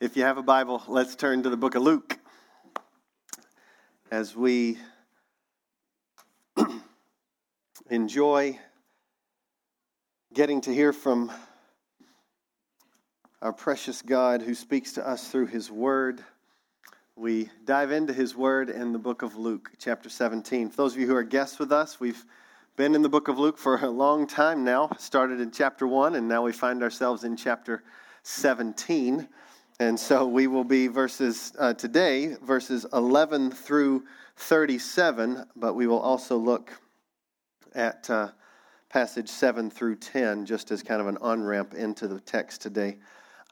If you have a Bible, let's turn to the book of Luke. As we enjoy getting to hear from our precious God who speaks to us through his word, we dive into his word in the book of Luke, chapter 17. For those of you who are guests with us, we've been in the book of Luke for a long time now. Started in chapter 1, and now we find ourselves in chapter 17. And so we will be verses uh, today, verses 11 through 37, but we will also look at uh, passage 7 through 10 just as kind of an on ramp into the text today.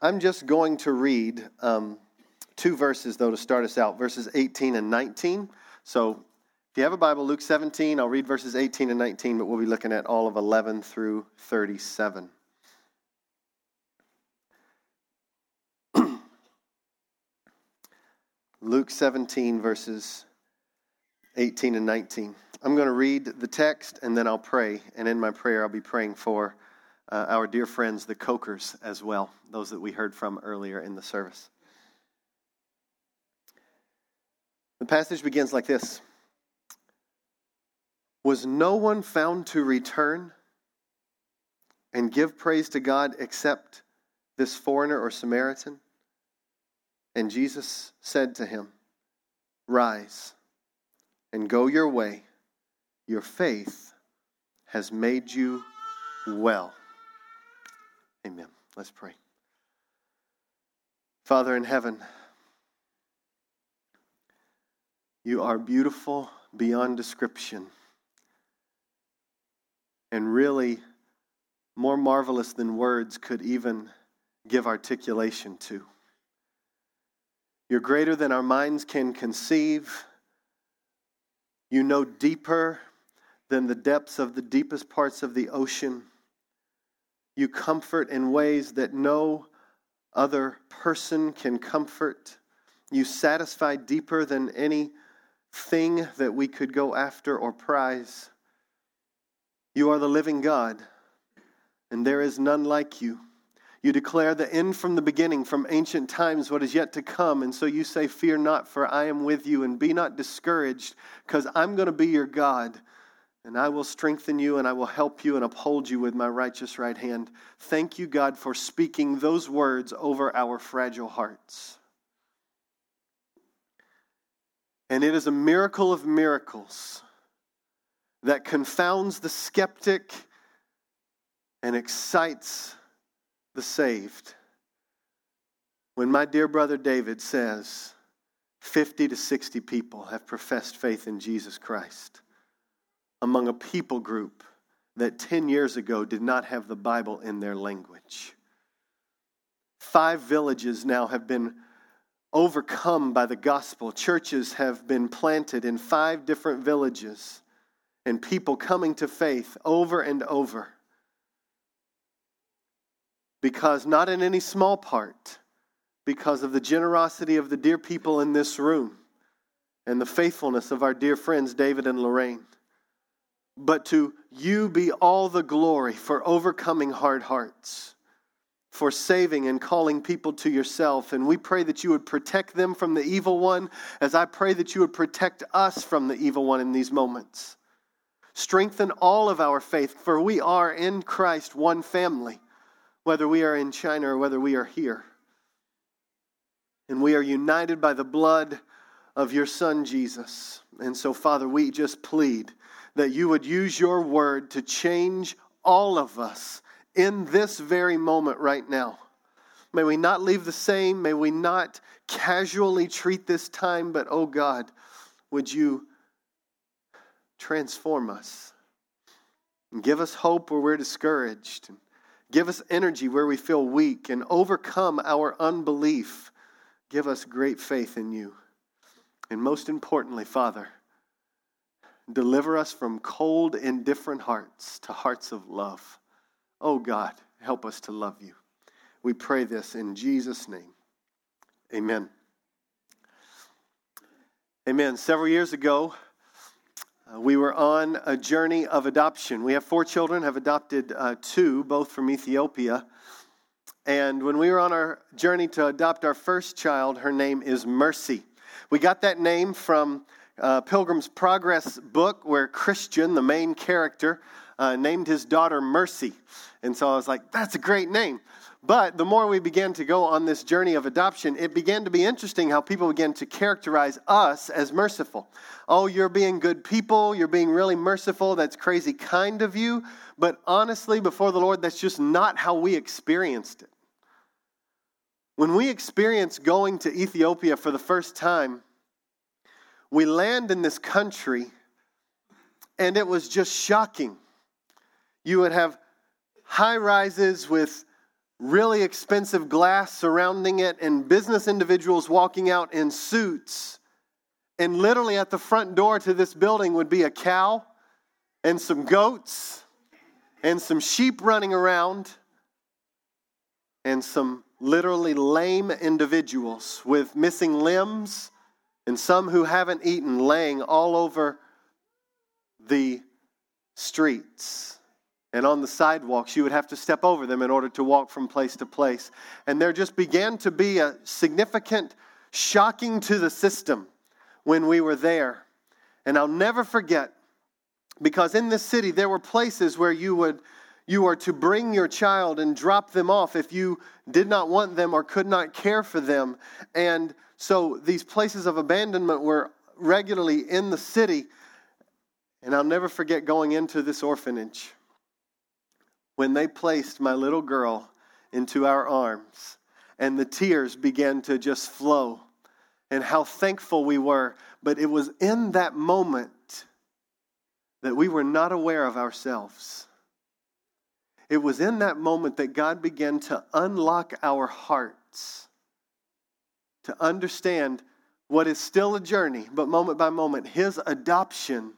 I'm just going to read um, two verses, though, to start us out verses 18 and 19. So if you have a Bible, Luke 17, I'll read verses 18 and 19, but we'll be looking at all of 11 through 37. Luke 17, verses 18 and 19. I'm going to read the text and then I'll pray. And in my prayer, I'll be praying for uh, our dear friends, the Cokers, as well, those that we heard from earlier in the service. The passage begins like this Was no one found to return and give praise to God except this foreigner or Samaritan? And Jesus said to him, Rise and go your way. Your faith has made you well. Amen. Let's pray. Father in heaven, you are beautiful beyond description and really more marvelous than words could even give articulation to. You're greater than our minds can conceive. You know deeper than the depths of the deepest parts of the ocean. You comfort in ways that no other person can comfort. You satisfy deeper than any thing that we could go after or prize. You are the living God, and there is none like you. You declare the end from the beginning, from ancient times, what is yet to come. And so you say, Fear not, for I am with you, and be not discouraged, because I'm going to be your God. And I will strengthen you, and I will help you, and uphold you with my righteous right hand. Thank you, God, for speaking those words over our fragile hearts. And it is a miracle of miracles that confounds the skeptic and excites the saved. When my dear brother David says 50 to 60 people have professed faith in Jesus Christ among a people group that 10 years ago did not have the Bible in their language. Five villages now have been overcome by the gospel. Churches have been planted in five different villages, and people coming to faith over and over because, not in any small part, because of the generosity of the dear people in this room and the faithfulness of our dear friends David and Lorraine. But to you be all the glory for overcoming hard hearts, for saving and calling people to yourself. And we pray that you would protect them from the evil one, as I pray that you would protect us from the evil one in these moments. Strengthen all of our faith, for we are in Christ one family whether we are in China or whether we are here. And we are united by the blood of your Son, Jesus. And so, Father, we just plead that you would use your word to change all of us in this very moment right now. May we not leave the same. May we not casually treat this time, but oh God, would you transform us and give us hope where we're discouraged Give us energy where we feel weak and overcome our unbelief. Give us great faith in you. And most importantly, Father, deliver us from cold, indifferent hearts to hearts of love. Oh God, help us to love you. We pray this in Jesus' name. Amen. Amen. Several years ago, uh, we were on a journey of adoption. We have four children, have adopted uh, two, both from Ethiopia. And when we were on our journey to adopt our first child, her name is Mercy. We got that name from uh, Pilgrim's Progress book, where Christian, the main character, uh, named his daughter Mercy. And so I was like, that's a great name. But the more we began to go on this journey of adoption, it began to be interesting how people began to characterize us as merciful. Oh, you're being good people. You're being really merciful. That's crazy kind of you. But honestly, before the Lord, that's just not how we experienced it. When we experienced going to Ethiopia for the first time, we land in this country and it was just shocking. You would have high rises with really expensive glass surrounding it, and business individuals walking out in suits. And literally at the front door to this building would be a cow and some goats and some sheep running around and some literally lame individuals with missing limbs and some who haven't eaten laying all over the streets and on the sidewalks. You would have to step over them in order to walk from place to place. And there just began to be a significant shocking to the system when we were there. And I'll never forget because in this city there were places where you would you are to bring your child and drop them off if you did not want them or could not care for them. And so these places of abandonment were regularly in the city. And I'll never forget going into this orphanage when they placed my little girl into our arms and the tears began to just flow and how thankful we were. But it was in that moment that we were not aware of ourselves. It was in that moment that God began to unlock our hearts to understand what is still a journey, but moment by moment, His adoption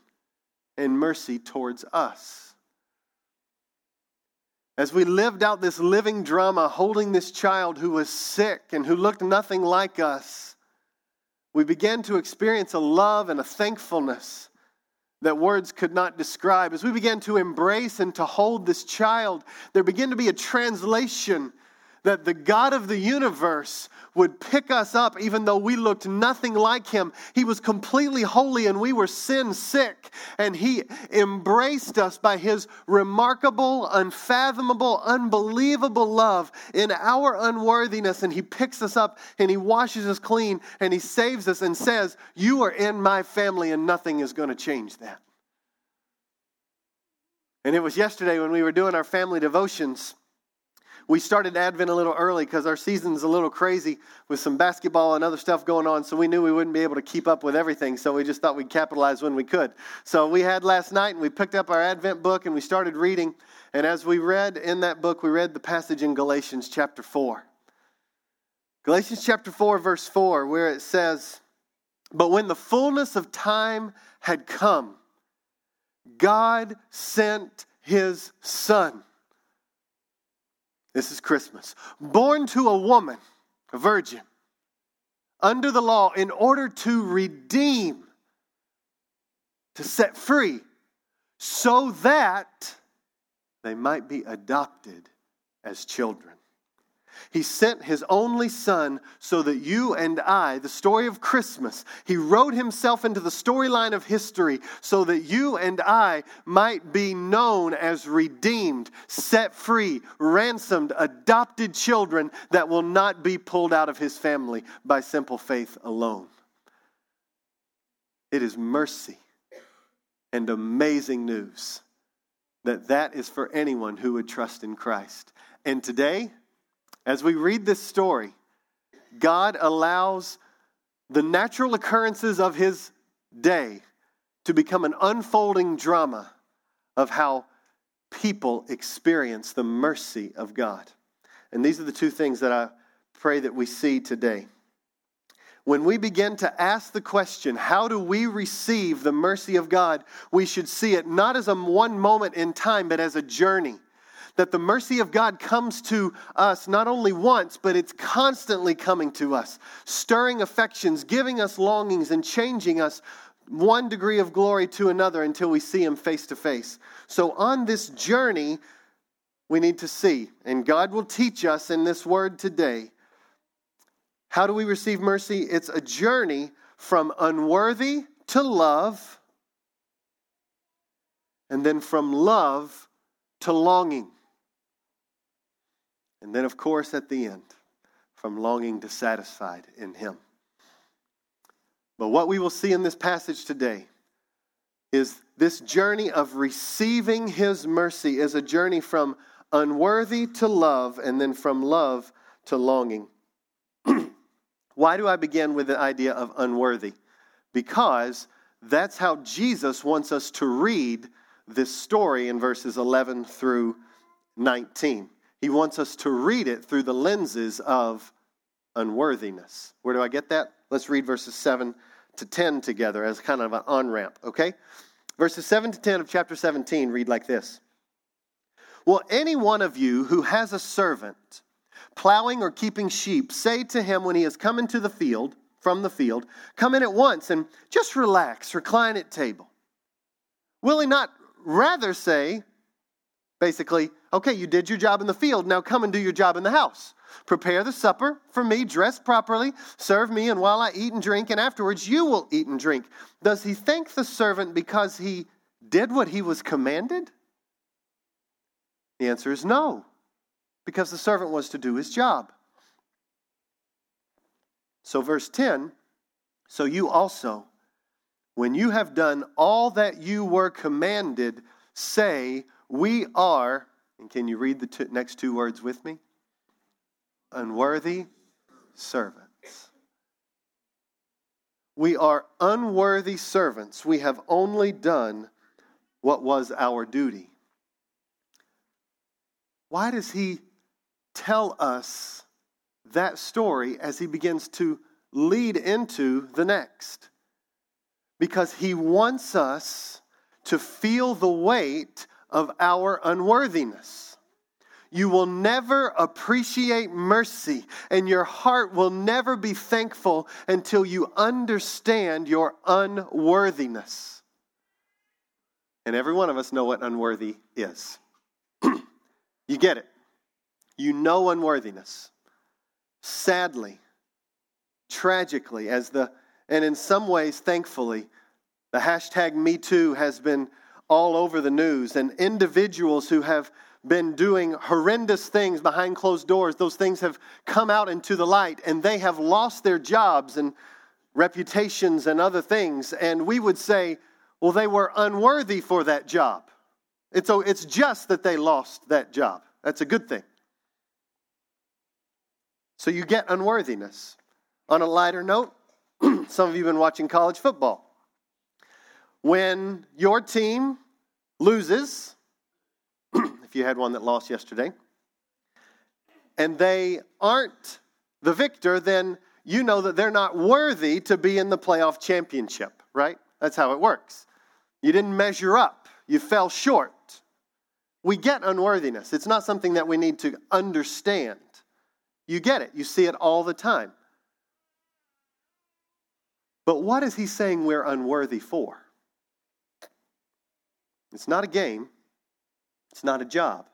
and mercy towards us as we lived out this living drama, holding this child who was sick and who looked nothing like us, we began to experience a love and a thankfulness that words could not describe. As we began to embrace and to hold this child, there began to be a translation that the God of the universe would pick us up even though we looked nothing like him. He was completely holy and we were sin sick. And he embraced us by his remarkable, unfathomable, unbelievable love in our unworthiness. And he picks us up and he washes us clean and he saves us and says, You are in my family and nothing is going to change that. And it was yesterday when we were doing our family devotions we started Advent a little early because our season's a little crazy with some basketball and other stuff going on. So we knew we wouldn't be able to keep up with everything. So we just thought we'd capitalize when we could. So we had last night and we picked up our Advent book and we started reading. And as we read in that book, we read the passage in Galatians chapter 4. Galatians chapter 4, verse 4, where it says, But when the fullness of time had come, God sent his son this is Christmas. Born to a woman, a virgin, under the law, in order to redeem, to set free, so that they might be adopted as children. He sent his only son so that you and I, the story of Christmas, he wrote himself into the storyline of history so that you and I might be known as redeemed, set free, ransomed, adopted children that will not be pulled out of his family by simple faith alone. It is mercy and amazing news that that is for anyone who would trust in Christ. And today, as we read this story, God allows the natural occurrences of his day to become an unfolding drama of how people experience the mercy of God. And these are the two things that I pray that we see today. When we begin to ask the question, how do we receive the mercy of God? We should see it not as a one moment in time, but as a journey that the mercy of God comes to us not only once, but it's constantly coming to us, stirring affections, giving us longings, and changing us one degree of glory to another until we see Him face to face. So, on this journey, we need to see. And God will teach us in this word today. How do we receive mercy? It's a journey from unworthy to love, and then from love to longing. And then, of course, at the end, from longing to satisfied in Him. But what we will see in this passage today is this journey of receiving His mercy is a journey from unworthy to love, and then from love to longing. Why do I begin with the idea of unworthy? Because that's how Jesus wants us to read this story in verses 11 through 19. He wants us to read it through the lenses of unworthiness. Where do I get that? Let's read verses 7 to 10 together as kind of an on ramp, okay? Verses 7 to 10 of chapter 17 read like this Will any one of you who has a servant plowing or keeping sheep say to him when he has come into the field, from the field, come in at once and just relax, recline at table? Will he not rather say, basically, okay, you did your job in the field, now come and do your job in the house? Prepare the supper for me, dress properly, serve me, and while I eat and drink, and afterwards you will eat and drink. Does he thank the servant because he did what he was commanded? The answer is no, because the servant was to do his job. So, verse 10 so you also, when you have done all that you were commanded, say, We are, and can you read the next two words with me? Unworthy servants. We are unworthy servants. We have only done what was our duty. Why does he tell us that story as he begins to lead into the next? Because he wants us to feel the weight of our unworthiness. You will never appreciate mercy, and your heart will never be thankful until you understand your unworthiness. And every one of us know what unworthy is. You get it. You know unworthiness. Sadly, tragically, as the, and in some ways, thankfully, the hashtag MeToo has been all over the news, and individuals who have been doing horrendous things behind closed doors, those things have come out into the light, and they have lost their jobs and reputations and other things. And we would say, well, they were unworthy for that job. It's, oh, it's just that they lost that job. That's a good thing. So you get unworthiness. On a lighter note, some of you have been watching college football. When your team loses, if you had one that lost yesterday, and they aren't the victor, then you know that they're not worthy to be in the playoff championship, right? That's how it works. You didn't measure up, you fell short. We get unworthiness. It's not something that we need to understand. You get it, you see it all the time. But what is he saying we're unworthy for? It's not a game, it's not a job.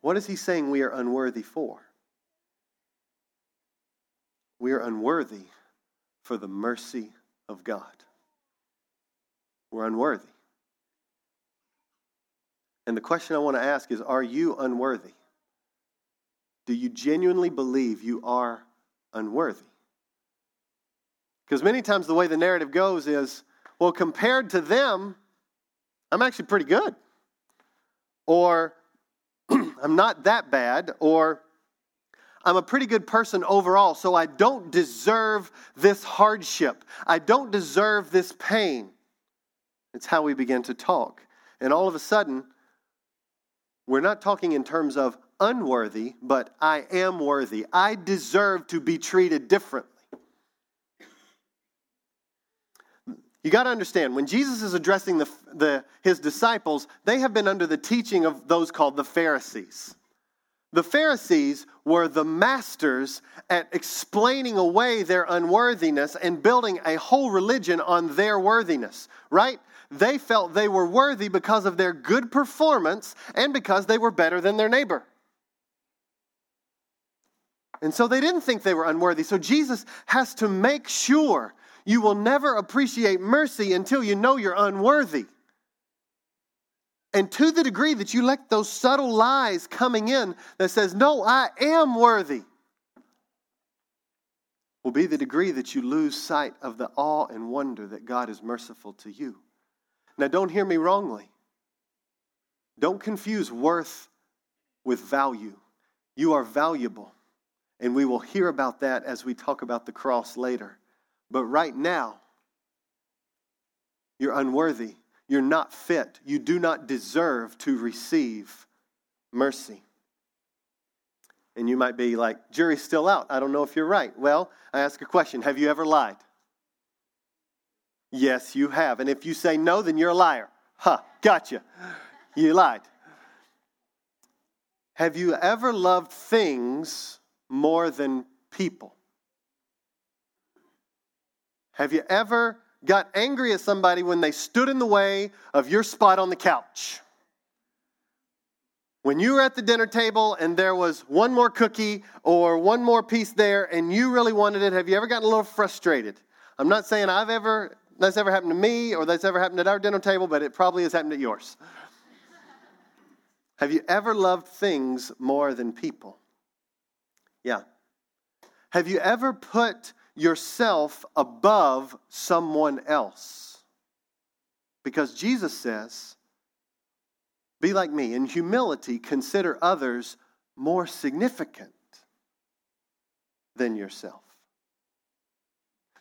What is he saying we are unworthy for? We are unworthy for the mercy of God. We're unworthy. And the question I want to ask is Are you unworthy? Do you genuinely believe you are unworthy? Because many times the way the narrative goes is, well, compared to them, I'm actually pretty good. Or I'm not that bad. Or I'm a pretty good person overall, so I don't deserve this hardship. I don't deserve this pain. It's how we begin to talk. And all of a sudden, we're not talking in terms of unworthy, but I am worthy. I deserve to be treated differently. You got to understand, when Jesus is addressing the, the, his disciples, they have been under the teaching of those called the Pharisees. The Pharisees were the masters at explaining away their unworthiness and building a whole religion on their worthiness, right? They felt they were worthy because of their good performance and because they were better than their neighbor. And so they didn't think they were unworthy. So Jesus has to make sure you will never appreciate mercy until you know you're unworthy. And to the degree that you let those subtle lies coming in that says, No, I am worthy, will be the degree that you lose sight of the awe and wonder that God is merciful to you. Now, don't hear me wrongly. Don't confuse worth with value. You are valuable. And we will hear about that as we talk about the cross later. But right now, you're unworthy. You're not fit. You do not deserve to receive mercy. And you might be like, jury's still out. I don't know if you're right. Well, I ask a question Have you ever lied? Yes, you have. And if you say no, then you're a liar. Huh, gotcha. You lied. Have you ever loved things more than people? Have you ever got angry at somebody when they stood in the way of your spot on the couch? When you were at the dinner table and there was one more cookie or one more piece there and you really wanted it, have you ever gotten a little frustrated? I'm not saying I've ever that's ever happened to me or that's ever happened at our dinner table, but it probably has happened at yours. have you ever loved things more than people? Yeah. Have you ever put yourself above someone else? Because Jesus says, be like me. In humility, consider others more significant than yourself.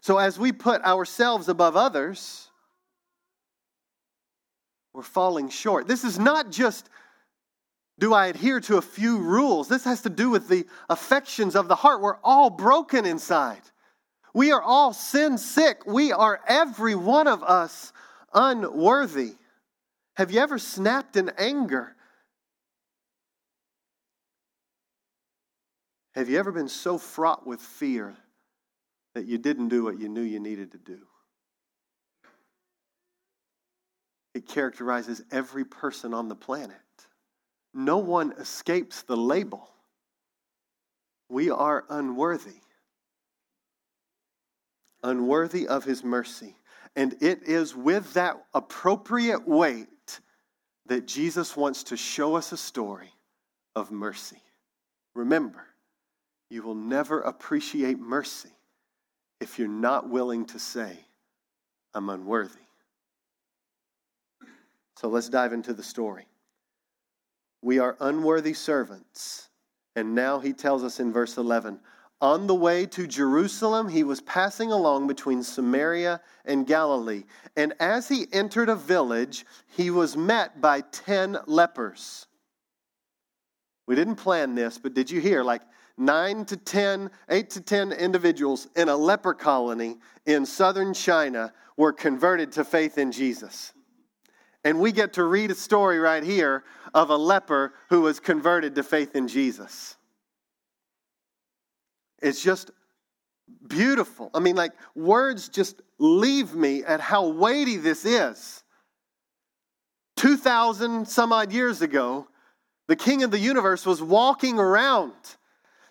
So, as we put ourselves above others, we're falling short. This is not just do I adhere to a few rules? This has to do with the affections of the heart. We're all broken inside. We are all sin sick. We are, every one of us, unworthy. Have you ever snapped in anger? Have you ever been so fraught with fear that you didn't do what you knew you needed to do? It characterizes every person on the planet no one escapes the label. We are unworthy, unworthy of his mercy. And it is with that appropriate weight that Jesus wants to show us a story of mercy. Remember, you will never appreciate mercy if you're not willing to say, I'm unworthy. So let's dive into the story. We are unworthy servants. And now he tells us in verse 11 On the way to Jerusalem, he was passing along between Samaria and Galilee. And as he entered a village, he was met by 10 lepers. We didn't plan this, but did you hear? Like nine to 10, eight to 10 individuals in a leper colony in southern China were converted to faith in Jesus. And we get to read a story right here of a leper who was converted to faith in Jesus. It's just beautiful. I mean, like, words just leave me at how weighty this is. 2,000 some odd years ago, the king of the universe was walking around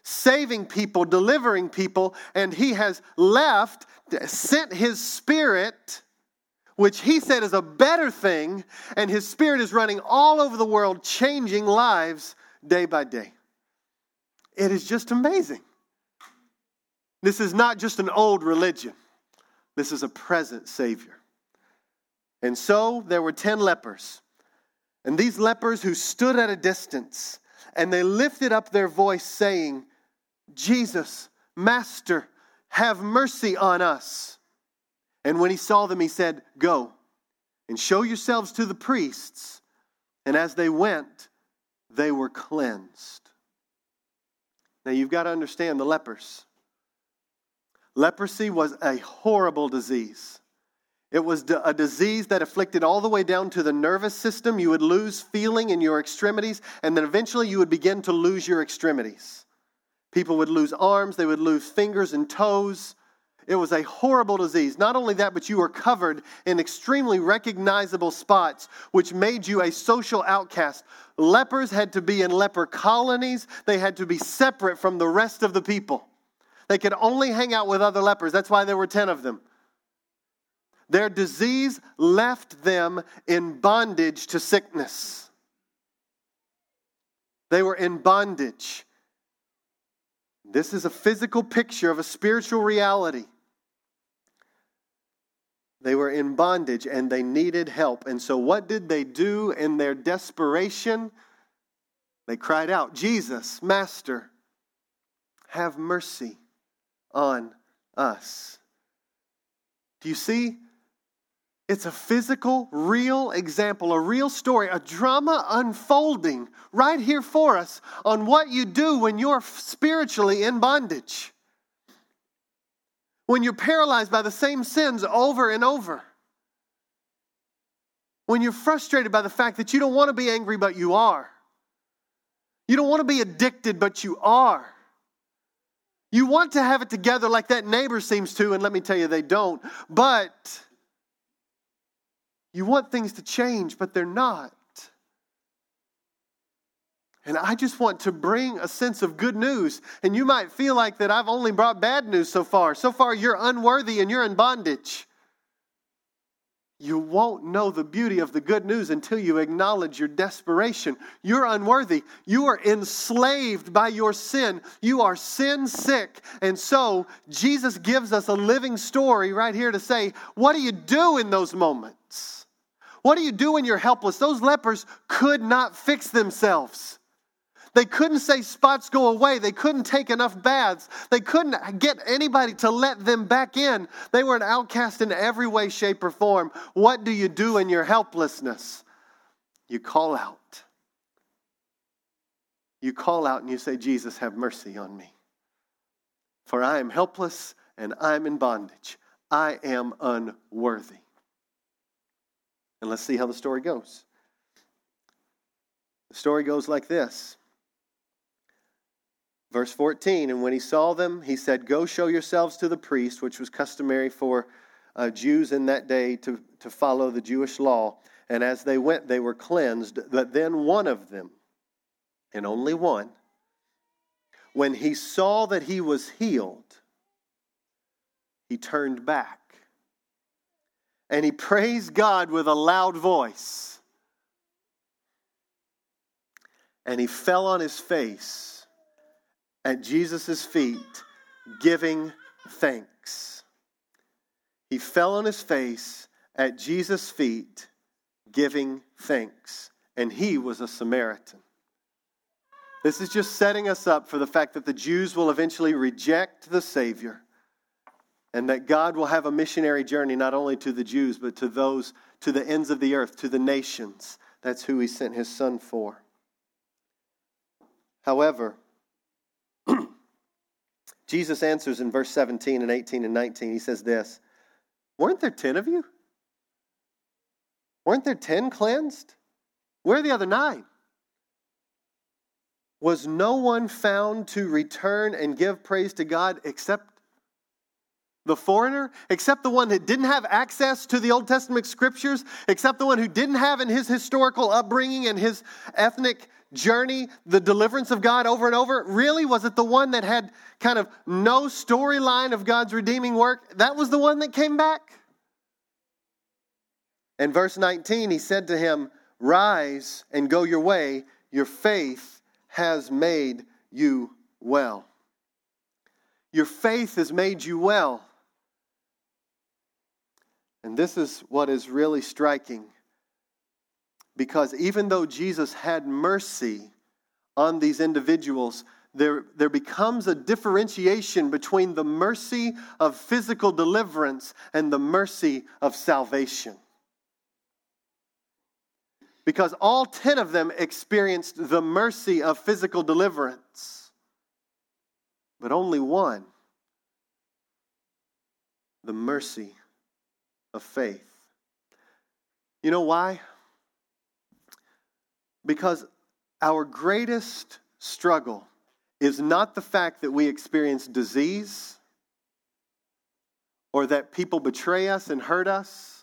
saving people, delivering people, and he has left, sent his spirit which he said is a better thing, and his spirit is running all over the world, changing lives day by day. It is just amazing. This is not just an old religion, this is a present Savior. And so there were 10 lepers. And these lepers who stood at a distance and they lifted up their voice, saying, Jesus, Master, have mercy on us. And when he saw them, he said, Go and show yourselves to the priests. And as they went, they were cleansed. Now you've got to understand the lepers. Leprosy was a horrible disease. It was a disease that afflicted all the way down to the nervous system. You would lose feeling in your extremities, and then eventually you would begin to lose your extremities. People would lose arms, they would lose fingers and toes. It was a horrible disease. Not only that, but you were covered in extremely recognizable spots, which made you a social outcast. Lepers had to be in leper colonies, they had to be separate from the rest of the people. They could only hang out with other lepers. That's why there were 10 of them. Their disease left them in bondage to sickness. They were in bondage. This is a physical picture of a spiritual reality. They were in bondage and they needed help. And so, what did they do in their desperation? They cried out, Jesus, Master, have mercy on us. Do you see? It's a physical, real example, a real story, a drama unfolding right here for us on what you do when you're spiritually in bondage when you're paralyzed by the same sins over and over, when you're frustrated by the fact that you don't want to be angry, but you are, you don't want to be addicted, but you are. You want to have it together like that neighbor seems to, and let me tell you, they don't. But you want things to change, but they're not. And I just want to bring a sense of good news. And you might feel like that I've only brought bad news so far. So far, you're unworthy and you're in bondage. You won't know the beauty of the good news until you acknowledge your desperation. You're unworthy. You are enslaved by your sin. You are sin sick. And so, Jesus gives us a living story right here to say, what do you do in those moments? What do you do when you're helpless? Those lepers could not fix themselves. They couldn't say spots go away. They couldn't take enough baths. They couldn't get anybody to let them back in. They were an outcast in every way, shape, or form. What do you do in your helplessness? You call out. You call out and you say, Jesus, have mercy on me. For I am helpless and I'm in bondage. I am unworthy. And let's see how the story goes. The story goes like this Verse 14, and when he saw them, he said, Go show yourselves to the priest, which was customary for uh, Jews in that day to, to follow the Jewish law. And as they went, they were cleansed. But then one of them, and only one, when he saw that he was healed, he turned back. And he praised God with a loud voice. And he fell on his face at Jesus' feet, giving thanks. He fell on his face at Jesus' feet, giving thanks. And he was a Samaritan. This is just setting us up for the fact that the Jews will eventually reject the Savior and that God will have a missionary journey not only to the Jews, but to those to the ends of the earth, to the nations. That's who he sent his son for. However, Jesus answers in verse 17 and 18 and 19. He says this Weren't there 10 of you? Weren't there 10 cleansed? Where are the other nine? Was no one found to return and give praise to God except the foreigner, except the one that didn't have access to the Old Testament scriptures, except the one who didn't have in his historical upbringing and his ethnic journey the deliverance of God over and over? Really? Was it the one that had kind of no storyline of God's redeeming work? That was the one that came back? In verse 19, he said to him, Rise and go your way. Your faith has made you well. Your faith has made you well. And this is what is really striking. Because even though Jesus had mercy on these individuals, there, there becomes a differentiation between the mercy of physical deliverance and the mercy of salvation. Because all 10 of them experienced the mercy of physical deliverance, but only one, the mercy of faith. You know why? Because our greatest struggle is not the fact that we experience disease or that people betray us and hurt us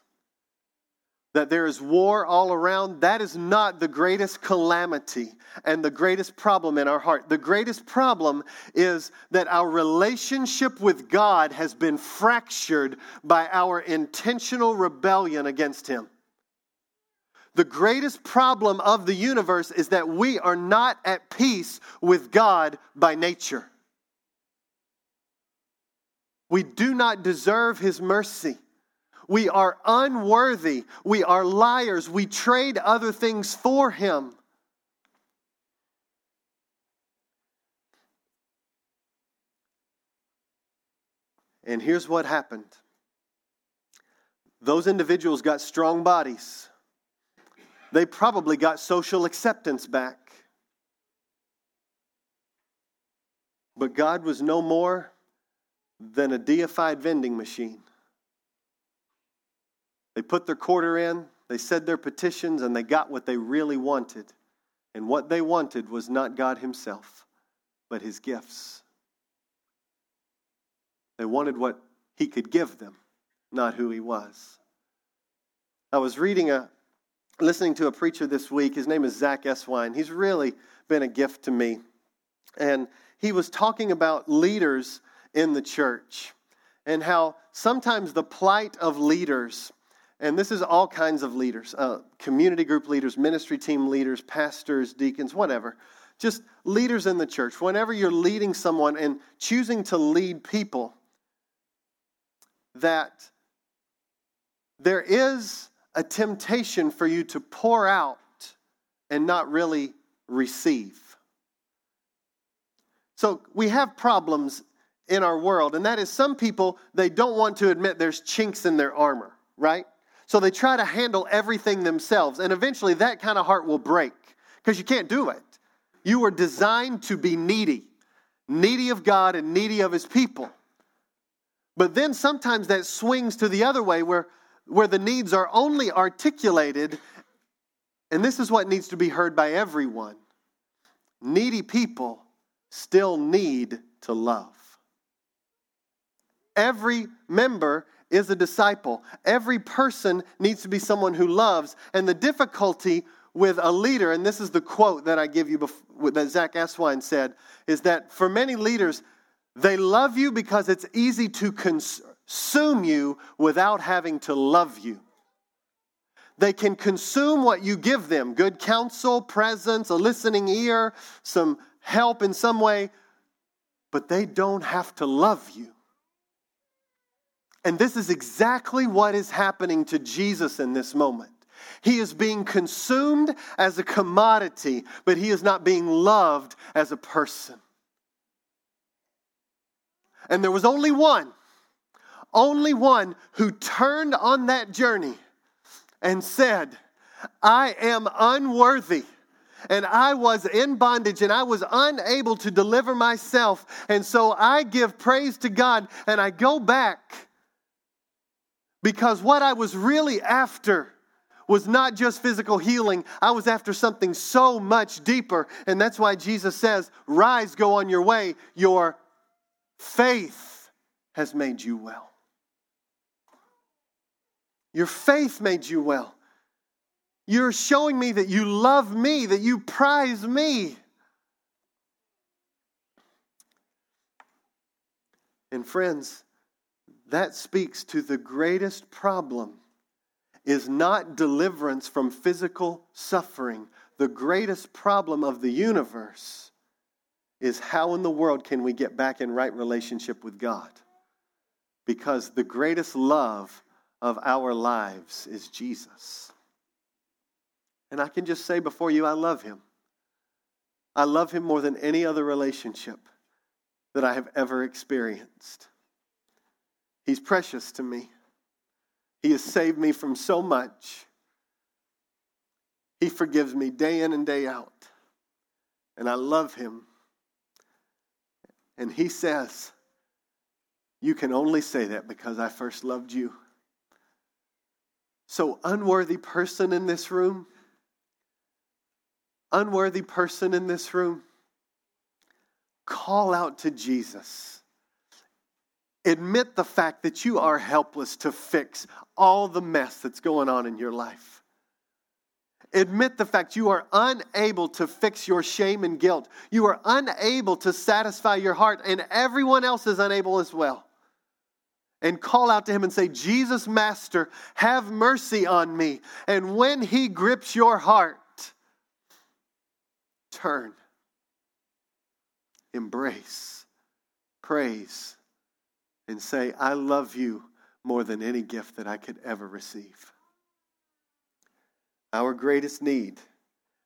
that there is war all around, that is not the greatest calamity and the greatest problem in our heart. The greatest problem is that our relationship with God has been fractured by our intentional rebellion against Him. The greatest problem of the universe is that we are not at peace with God by nature. We do not deserve His mercy. We are unworthy. We are liars. We trade other things for Him. And here's what happened those individuals got strong bodies, they probably got social acceptance back. But God was no more than a deified vending machine. They put their quarter in, they said their petitions, and they got what they really wanted. And what they wanted was not God Himself, but His gifts. They wanted what He could give them, not who He was. I was reading a, listening to a preacher this week. His name is Zack Eswine. He's really been a gift to me. And he was talking about leaders in the church and how sometimes the plight of leaders and this is all kinds of leaders uh, community group leaders, ministry team leaders, pastors, deacons, whatever. Just leaders in the church. Whenever you're leading someone and choosing to lead people, that there is a temptation for you to pour out and not really receive. So we have problems in our world, and that is some people, they don't want to admit there's chinks in their armor, right? So they try to handle everything themselves. And eventually that kind of heart will break because you can't do it. You were designed to be needy, needy of God and needy of his people. But then sometimes that swings to the other way where, where the needs are only articulated, and this is what needs to be heard by everyone. Needy people still need to love. Every member is a disciple. Every person needs to be someone who loves. And the difficulty with a leader, and this is the quote that I give you before, that Zack Eswine said, is that for many leaders, they love you because it's easy to consume you without having to love you. They can consume what you give them good counsel, presence, a listening ear, some help in some way, but they don't have to love you. And this is exactly what is happening to Jesus in this moment. He is being consumed as a commodity, but he is not being loved as a person. And there was only one, only one who turned on that journey and said, I am unworthy. And I was in bondage and I was unable to deliver myself. And so I give praise to God and I go back because what I was really after was not just physical healing. I was after something so much deeper. And that's why Jesus says, Rise, go on your way. Your faith has made you well. Your faith made you well. You're showing me that you love me, that you prize me. And friends, that speaks to the greatest problem is not deliverance from physical suffering. The greatest problem of the universe is how in the world can we get back in right relationship with God? Because the greatest love of our lives is Jesus. And I can just say before you, I love him. I love him more than any other relationship that I have ever experienced. He's precious to me. He has saved me from so much. He forgives me day in and day out. And I love him. And he says, You can only say that because I first loved you. So, unworthy person in this room, unworthy person in this room, call out to Jesus. Admit the fact that you are helpless to fix all the mess that's going on in your life. Admit the fact you are unable to fix your shame and guilt. You are unable to satisfy your heart, and everyone else is unable as well. And call out to him and say, Jesus, Master, have mercy on me. And when he grips your heart, turn, embrace, praise, and say, I love you more than any gift that I could ever receive. Our greatest need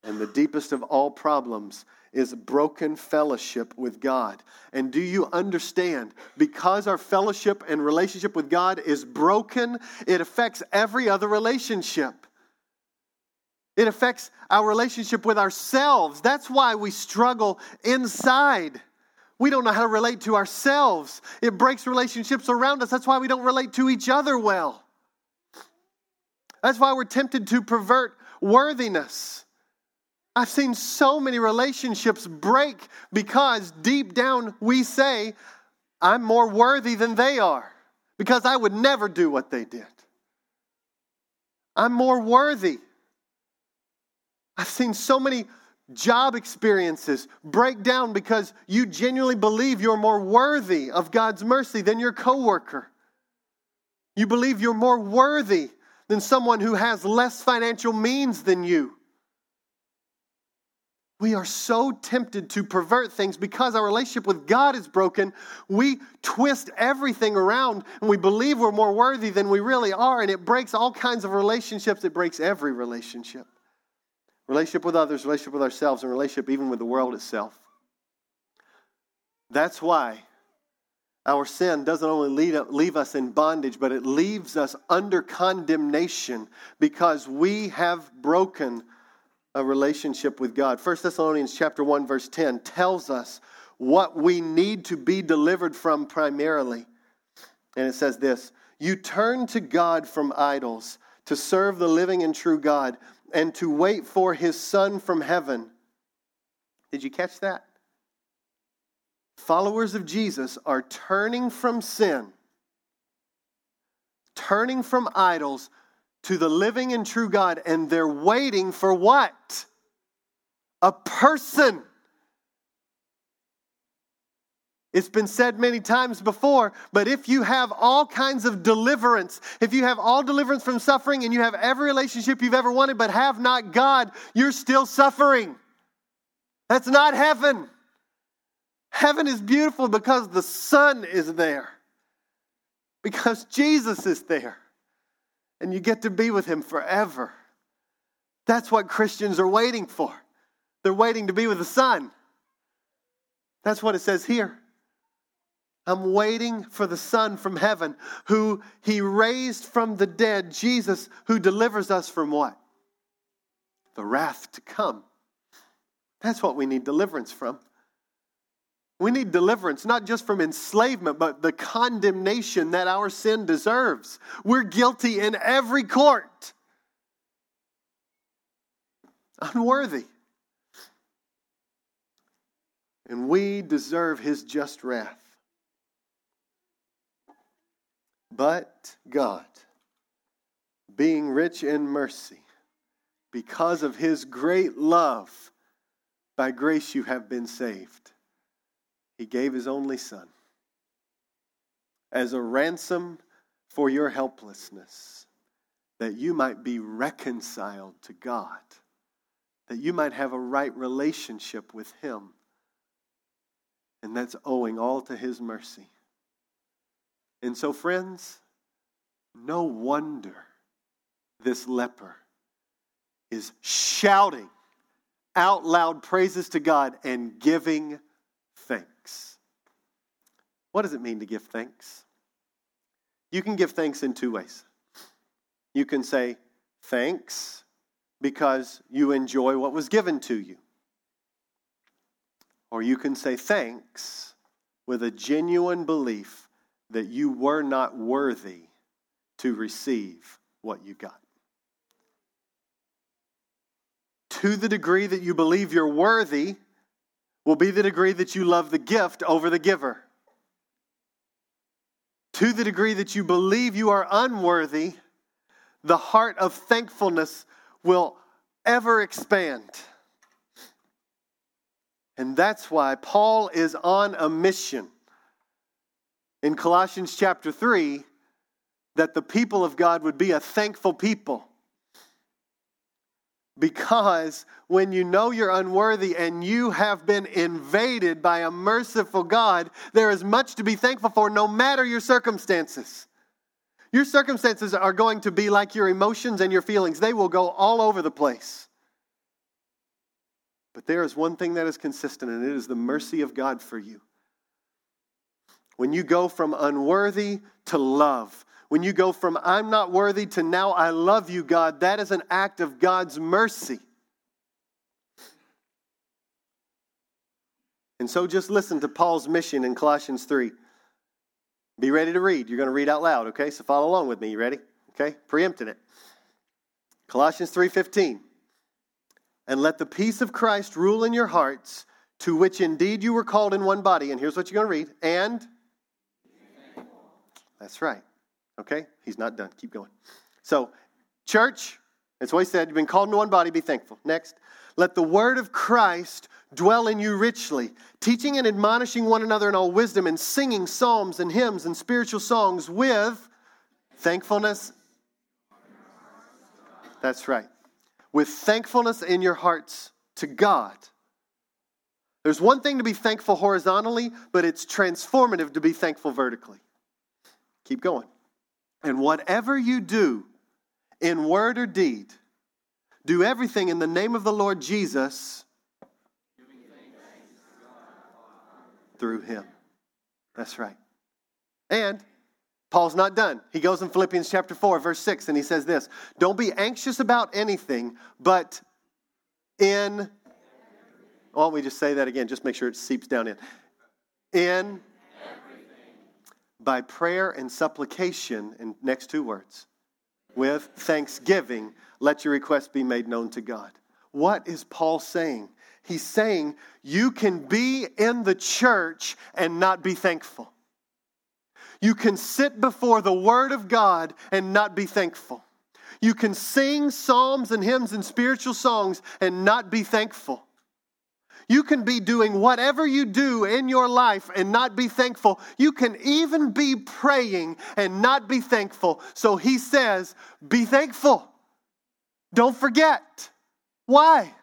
and the deepest of all problems is broken fellowship with God. And do you understand? Because our fellowship and relationship with God is broken, it affects every other relationship. It affects our relationship with ourselves. That's why we struggle inside. We don't know how to relate to ourselves. It breaks relationships around us. That's why we don't relate to each other well. That's why we're tempted to pervert worthiness. I've seen so many relationships break because deep down we say, I'm more worthy than they are because I would never do what they did. I'm more worthy. I've seen so many job experiences break down because you genuinely believe you're more worthy of God's mercy than your coworker. You believe you're more worthy than someone who has less financial means than you. We are so tempted to pervert things because our relationship with God is broken. We twist everything around and we believe we're more worthy than we really are, and it breaks all kinds of relationships. It breaks every relationship relationship with others, relationship with ourselves, and relationship even with the world itself. That's why our sin doesn't only leave us in bondage, but it leaves us under condemnation because we have broken a relationship with God. 1 Thessalonians chapter 1 verse 10 tells us what we need to be delivered from primarily. And it says this, you turn to God from idols to serve the living and true God and to wait for his son from heaven. Did you catch that? Followers of Jesus are turning from sin, turning from idols to the living and true God, and they're waiting for what? A person. It's been said many times before, but if you have all kinds of deliverance, if you have all deliverance from suffering and you have every relationship you've ever wanted but have not God, you're still suffering. That's not heaven. Heaven is beautiful because the Son is there, because Jesus is there, and you get to be with Him forever. That's what Christians are waiting for. They're waiting to be with the Son. That's what it says here. I'm waiting for the Son from heaven, who He raised from the dead, Jesus, who delivers us from what? The wrath to come. That's what we need deliverance from. We need deliverance, not just from enslavement, but the condemnation that our sin deserves. We're guilty in every court. Unworthy. And we deserve his just wrath. But God, being rich in mercy, because of his great love, by grace you have been saved he gave his only son as a ransom for your helplessness, that you might be reconciled to God, that you might have a right relationship with him. And that's owing all to his mercy. And so, friends, no wonder this leper is shouting out loud praises to God and giving thanks. What does it mean to give thanks? You can give thanks in two ways. You can say thanks because you enjoy what was given to you. Or you can say thanks with a genuine belief that you were not worthy to receive what you got. To the degree that you believe you're worthy, will be the degree that you love the gift over the giver. To the degree that you believe you are unworthy, the heart of thankfulness will ever expand. And that's why Paul is on a mission in Colossians chapter 3 that the people of God would be a thankful people. Because when you know you're unworthy and you have been invaded by a merciful God, there is much to be thankful for no matter your circumstances. Your circumstances are going to be like your emotions and your feelings, they will go all over the place. But there is one thing that is consistent, and it is the mercy of God for you. When you go from unworthy to love, when you go from I'm not worthy to now I love you, God, that is an act of God's mercy. And so just listen to Paul's mission in Colossians 3. Be ready to read. You're going to read out loud, okay? So follow along with me. You ready? Okay? Preempting it. Colossians 3:15. And let the peace of Christ rule in your hearts, to which indeed you were called in one body. And here's what you're going to read. And that's right. Okay? He's not done. Keep going. So, church, that's what he said. You've been called into one body. Be thankful. Next. Let the word of Christ dwell in you richly, teaching and admonishing one another in all wisdom, and singing psalms and hymns and spiritual songs with thankfulness. That's right. With thankfulness in your hearts to God. There's one thing to be thankful horizontally, but it's transformative to be thankful vertically. Keep going. And whatever you do in word or deed, do everything in the name of the Lord Jesus through him. That's right. And Paul's not done. He goes in Philippians chapter 4, verse 6, and he says this Don't be anxious about anything, but in. Why don't we just say that again? Just make sure it seeps down in. In. By prayer and supplication, and next two words, with thanksgiving, let your request be made known to God. What is Paul saying? He's saying you can be in the church and not be thankful. You can sit before the Word of God and not be thankful. You can sing psalms and hymns and spiritual songs and not be thankful. You can be doing whatever you do in your life and not be thankful. You can even be praying and not be thankful. So he says, Be thankful. Don't forget. Why?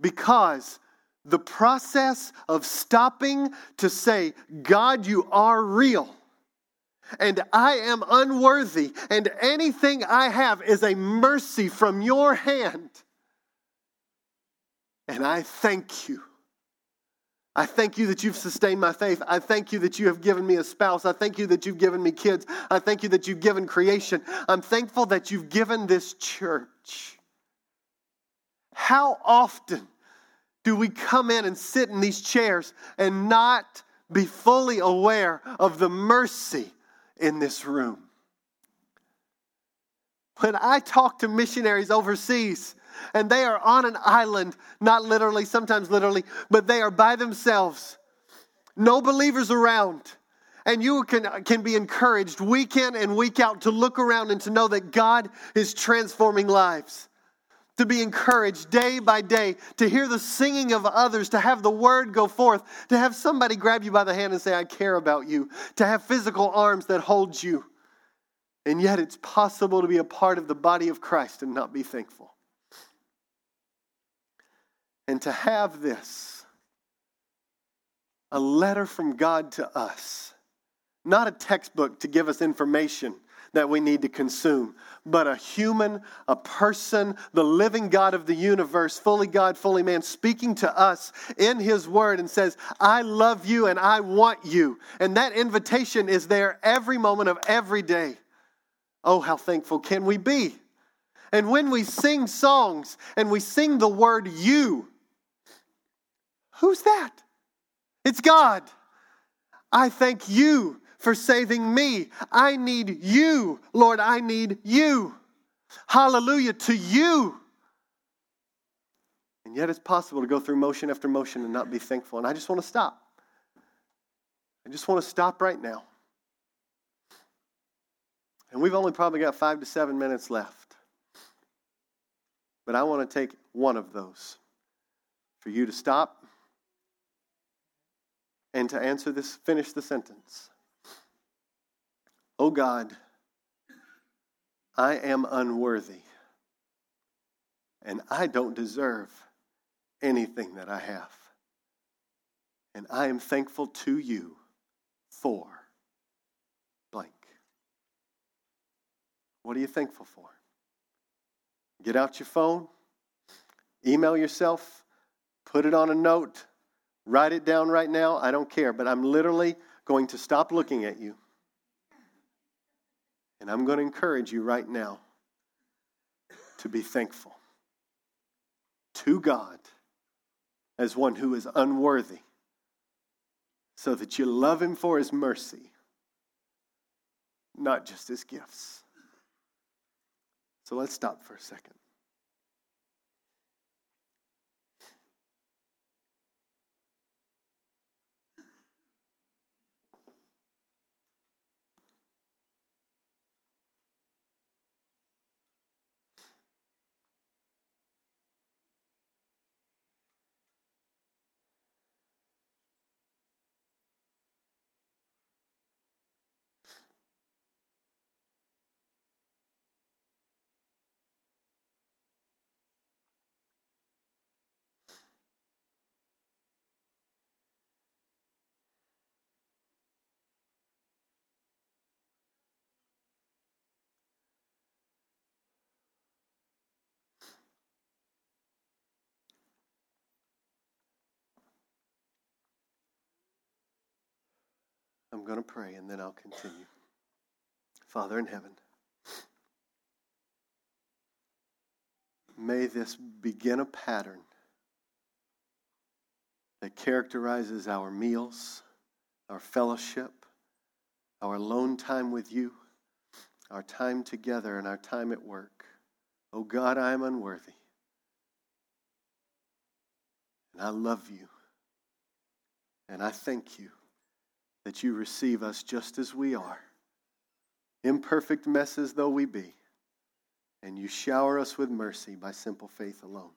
Because the process of stopping to say, God, you are real, and I am unworthy, and anything I have is a mercy from your hand. And I thank you. I thank you that you've sustained my faith. I thank you that you have given me a spouse. I thank you that you've given me kids. I thank you that you've given creation. I'm thankful that you've given this church. How often do we come in and sit in these chairs and not be fully aware of the mercy in this room? When I talk to missionaries overseas, and they are on an island, not literally, sometimes literally, but they are by themselves, no believers around. And you can, can be encouraged week in and week out to look around and to know that God is transforming lives to be encouraged day by day, to hear the singing of others, to have the word go forth, to have somebody grab you by the hand and say, I care about you, to have physical arms that hold you. And yet it's possible to be a part of the body of Christ and not be thankful. And to have this, a letter from God to us, not a textbook to give us information that we need to consume, but a human, a person, the living God of the universe, fully God, fully man, speaking to us in His Word and says, I love you and I want you. And that invitation is there every moment of every day. Oh, how thankful can we be? And when we sing songs and we sing the word you, who's that? It's God. I thank you for saving me. I need you, Lord. I need you. Hallelujah to you. And yet it's possible to go through motion after motion and not be thankful. And I just want to stop. I just want to stop right now. And we've only probably got five to seven minutes left. But I want to take one of those for you to stop and to answer this, finish the sentence. Oh God, I am unworthy, and I don't deserve anything that I have. And I am thankful to you for blank. What are you thankful for? Get out your phone, email yourself, put it on a note, write it down right now. I don't care, but I'm literally going to stop looking at you. And I'm going to encourage you right now to be thankful to God as one who is unworthy so that you love him for his mercy, not just his gifts. So let's stop for a second. I'm going to pray and then I'll continue. Father in heaven, may this begin a pattern that characterizes our meals, our fellowship, our alone time with you, our time together, and our time at work. Oh God, I am unworthy. And I love you. And I thank you that you receive us just as we are, imperfect messes though we be, and you shower us with mercy by simple faith alone.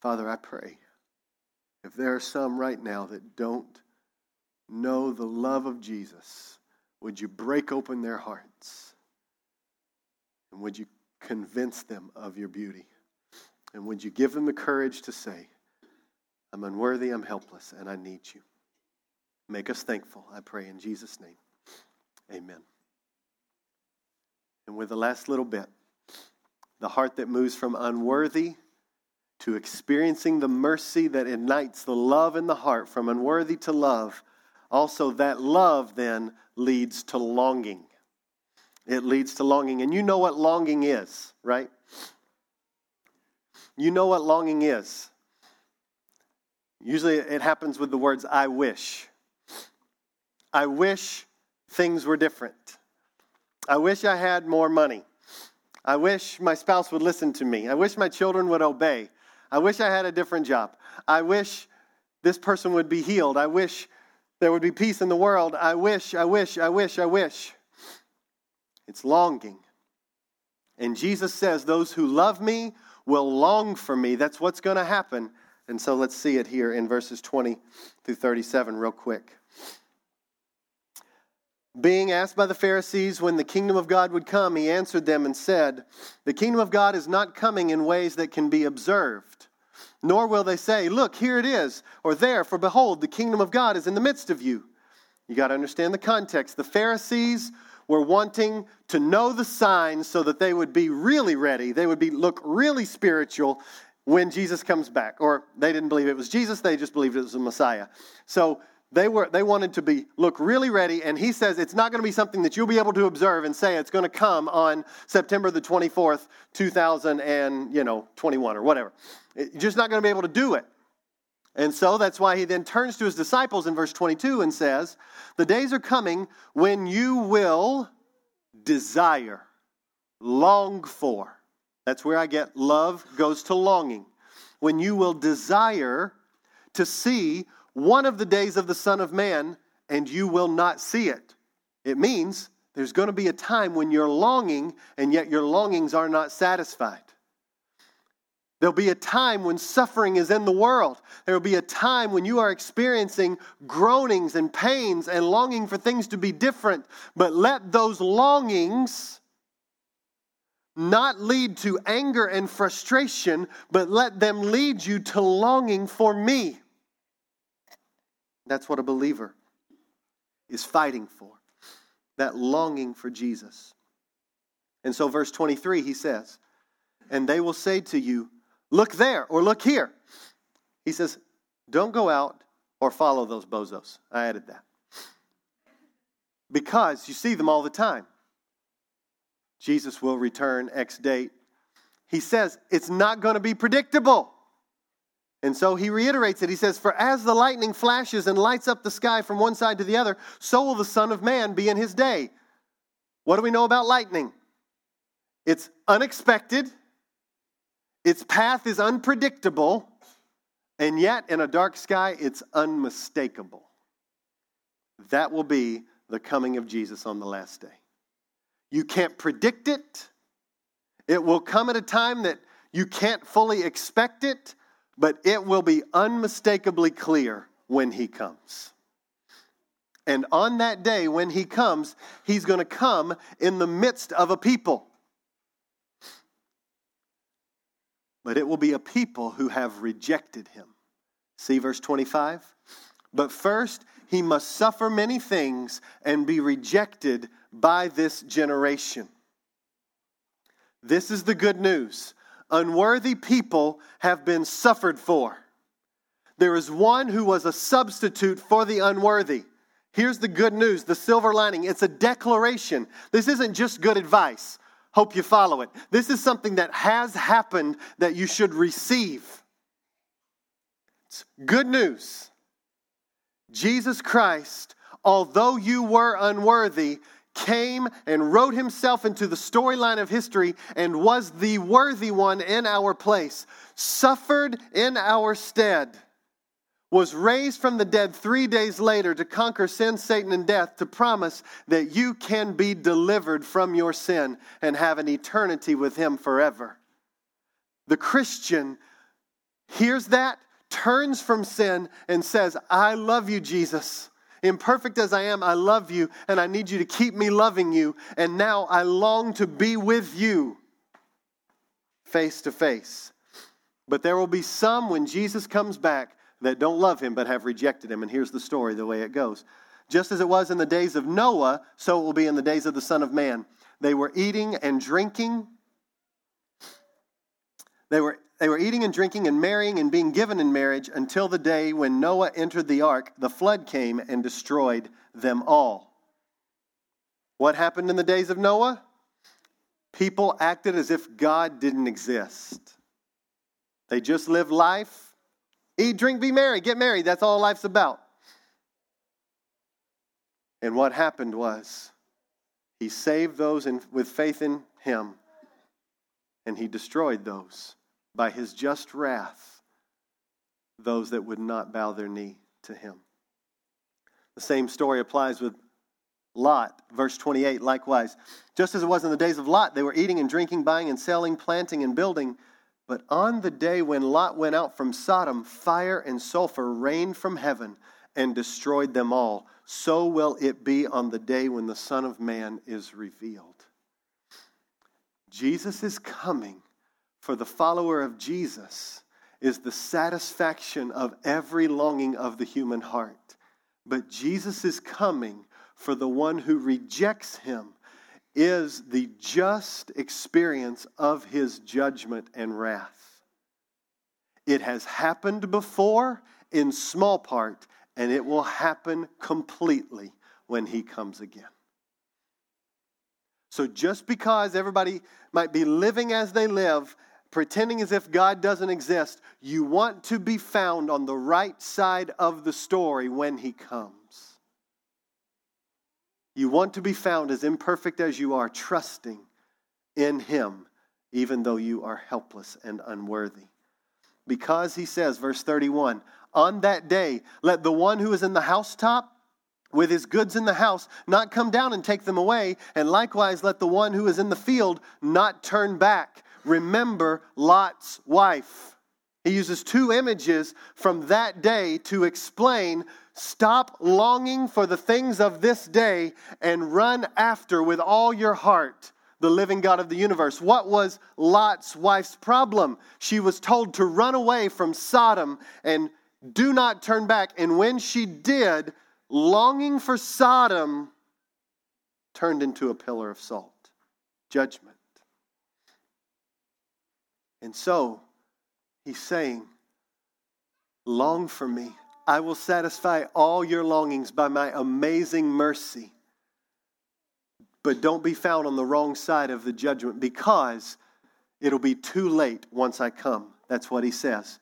Father, I pray if there are some right now that don't know the love of Jesus, would you break open their hearts? And would you convince them of your beauty? And would you give them the courage to say, I'm unworthy, I'm helpless, and I need you? Make us thankful, I pray in Jesus' name. Amen. And with the last little bit, the heart that moves from unworthy to experiencing the mercy that ignites the love in the heart, from unworthy to love, also that love then leads to longing. It leads to longing. And you know what longing is, right? You know what longing is. Usually it happens with the words, I wish. I wish things were different. I wish I had more money. I wish my spouse would listen to me. I wish my children would obey. I wish I had a different job. I wish this person would be healed. I wish there would be peace in the world. I wish, I wish, I wish, I wish. It's longing. And Jesus says, Those who love me will long for me. That's what's going to happen. And so let's see it here in verses 20 through 37, real quick. Being asked by the Pharisees when the kingdom of God would come, he answered them and said, The kingdom of God is not coming in ways that can be observed, nor will they say, Look, here it is, or there, for behold, the kingdom of God is in the midst of you. You got to understand the context. The Pharisees were wanting to know the signs so that they would be really ready. They would be look really spiritual when Jesus comes back. Or they didn't believe it was Jesus, they just believed it was the Messiah. So they were they wanted to be look really ready and he says it's not going to be something that you'll be able to observe and say it's going to come on september the 24th 2000 and you know 21 or whatever. You're just not going to be able to do it. And so that's why he then turns to his disciples in verse 22 and says the days are coming when you will desire long for. That's where I get love goes to longing. When you will desire to see one of the days of the Son of Man and you will not see it. It means there's going to be a time when you're longing and yet your longings are not satisfied. There'll be a time when suffering is in the world. There will be a time when you are experiencing groanings and pains and longing for things to be different. But let those longings not lead to anger and frustration, but let them lead you to longing for me. That's what a believer is fighting for that longing for Jesus. And so, verse 23, he says, And they will say to you, Look there or look here. He says, Don't go out or follow those bozos. I added that. Because you see them all the time. Jesus will return X date. He says it's not going to be predictable. And so he reiterates it. He says, For as the lightning flashes and lights up the sky from one side to the other, so will the Son of Man be in his day. What do we know about lightning? It's unexpected, its path is unpredictable, and yet in a dark sky, it's unmistakable. That will be the coming of Jesus on the last day. You can't predict it. It will come at a time that you can't fully expect it, but it will be unmistakably clear when he comes. And on that day, when he comes, he's going to come in the midst of a people. but it will be a people who have rejected him. See verse 25? But first, he must suffer many things and be rejected by this generation. This is the good news. Unworthy people have been suffered for. There is one who was a substitute for the unworthy. Here's the good news, the silver lining. It's a declaration. This isn't just good advice. Hope you follow it. This is something that has happened that you should receive. It's good news. Jesus Christ, although you were unworthy, came and wrote himself into the storyline of history and was the worthy one in our place, suffered in our stead was raised from the dead three days later to conquer sin, Satan, and death, to promise that you can be delivered from your sin and have an eternity with Him forever. The Christian hears that, turns from sin, and says, I love you, Jesus. Imperfect as I am, I love you, and I need you to keep me loving you. And now I long to be with you face to face. But there will be some when Jesus comes back that don't love him but have rejected him. And here's the story the way it goes. Just as it was in the days of Noah, so it will be in the days of the Son of Man. They were eating and drinking. They were, they were eating and drinking and marrying and being given in marriage until the day when Noah entered the ark. The flood came and destroyed them all. What happened in the days of Noah? People acted as if God didn't exist. They just lived life Eat, drink, be merry, get married. That's all life's about. And what happened was he saved those in, with faith in him, and he destroyed those by his just wrath, those that would not bow their knee to him. The same story applies with Lot, verse 28, likewise. Just as it was in the days of Lot, they were eating and drinking, buying and selling, planting and building. But on the day when Lot went out from Sodom, fire and sulfur rained from heaven and destroyed them all. So will it be on the day when the Son of Man is revealed. Jesus is coming for the follower of Jesus is the satisfaction of every longing of the human heart. But Jesus is coming for the one who rejects him is the just experience of his judgment and wrath. It has happened before in small part, and it will happen completely when he comes again. So just because everybody might be living as they live, pretending as if God doesn't exist, you want to be found on the right side of the story when he comes. You want to be found as imperfect as you are, trusting in Him even though you are helpless and unworthy. Because he says, verse 31, on that day, let the one who is in the housetop with his goods in the house not come down and take them away, and likewise let the one who is in the field not turn back. Remember Lot's wife. He uses two images from that day to explain stop longing for the things of this day and run after with all your heart the living God of the universe. What was Lot's wife's problem? She was told to run away from Sodom and do not turn back. And when she did, longing for Sodom turned into a pillar of salt judgment. And so he's saying, Long for me. I will satisfy all your longings by my amazing mercy. But don't be found on the wrong side of the judgment because it'll be too late once I come. That's what he says.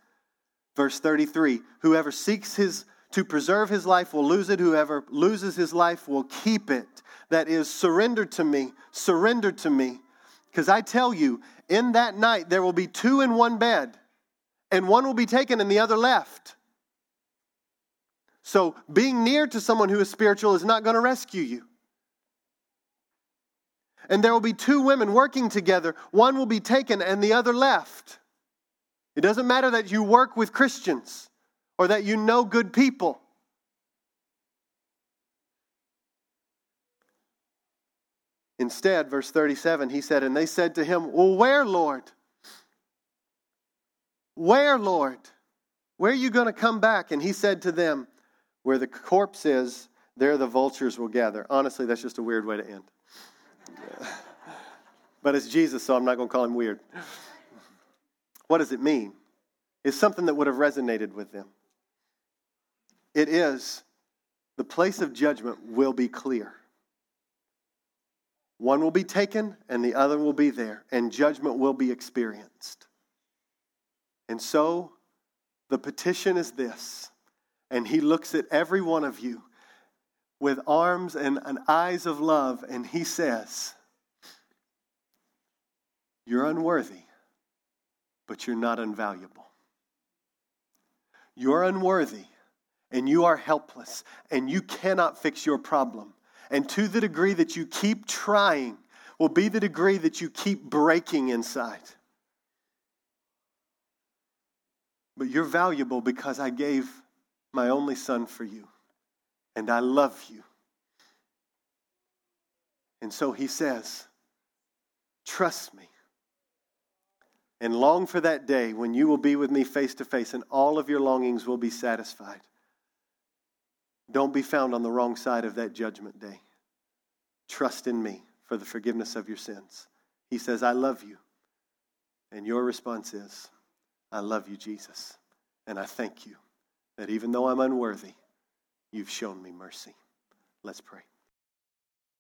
Verse 33 Whoever seeks his to preserve his life will lose it. Whoever loses his life will keep it. That is, surrender to me. Surrender to me. Because I tell you, in that night there will be two in one bed, and one will be taken and the other left. So, being near to someone who is spiritual is not going to rescue you. And there will be two women working together. One will be taken and the other left. It doesn't matter that you work with Christians or that you know good people. Instead, verse 37, he said, And they said to him, Well, where, Lord? Where, Lord? Where are you going to come back? And he said to them, Where the corpse is, there the vultures will gather. Honestly, that's just a weird way to end. but it's Jesus, so I'm not going to call him weird. What does it mean? It's something that would have resonated with them. It is the place of judgment will be clear. One will be taken and the other will be there, and judgment will be experienced. And so the petition is this, and he looks at every one of you with arms and, and eyes of love, and he says, You're unworthy, but you're not invaluable. You're unworthy and you are helpless and you cannot fix your problem. And to the degree that you keep trying, will be the degree that you keep breaking inside. But you're valuable because I gave my only son for you, and I love you. And so he says, Trust me. And long for that day when you will be with me face to face and all of your longings will be satisfied. Don't be found on the wrong side of that judgment day. Trust in me for the forgiveness of your sins. He says, I love you. And your response is, I love you, Jesus. And I thank you that even though I'm unworthy, you've shown me mercy. Let's pray.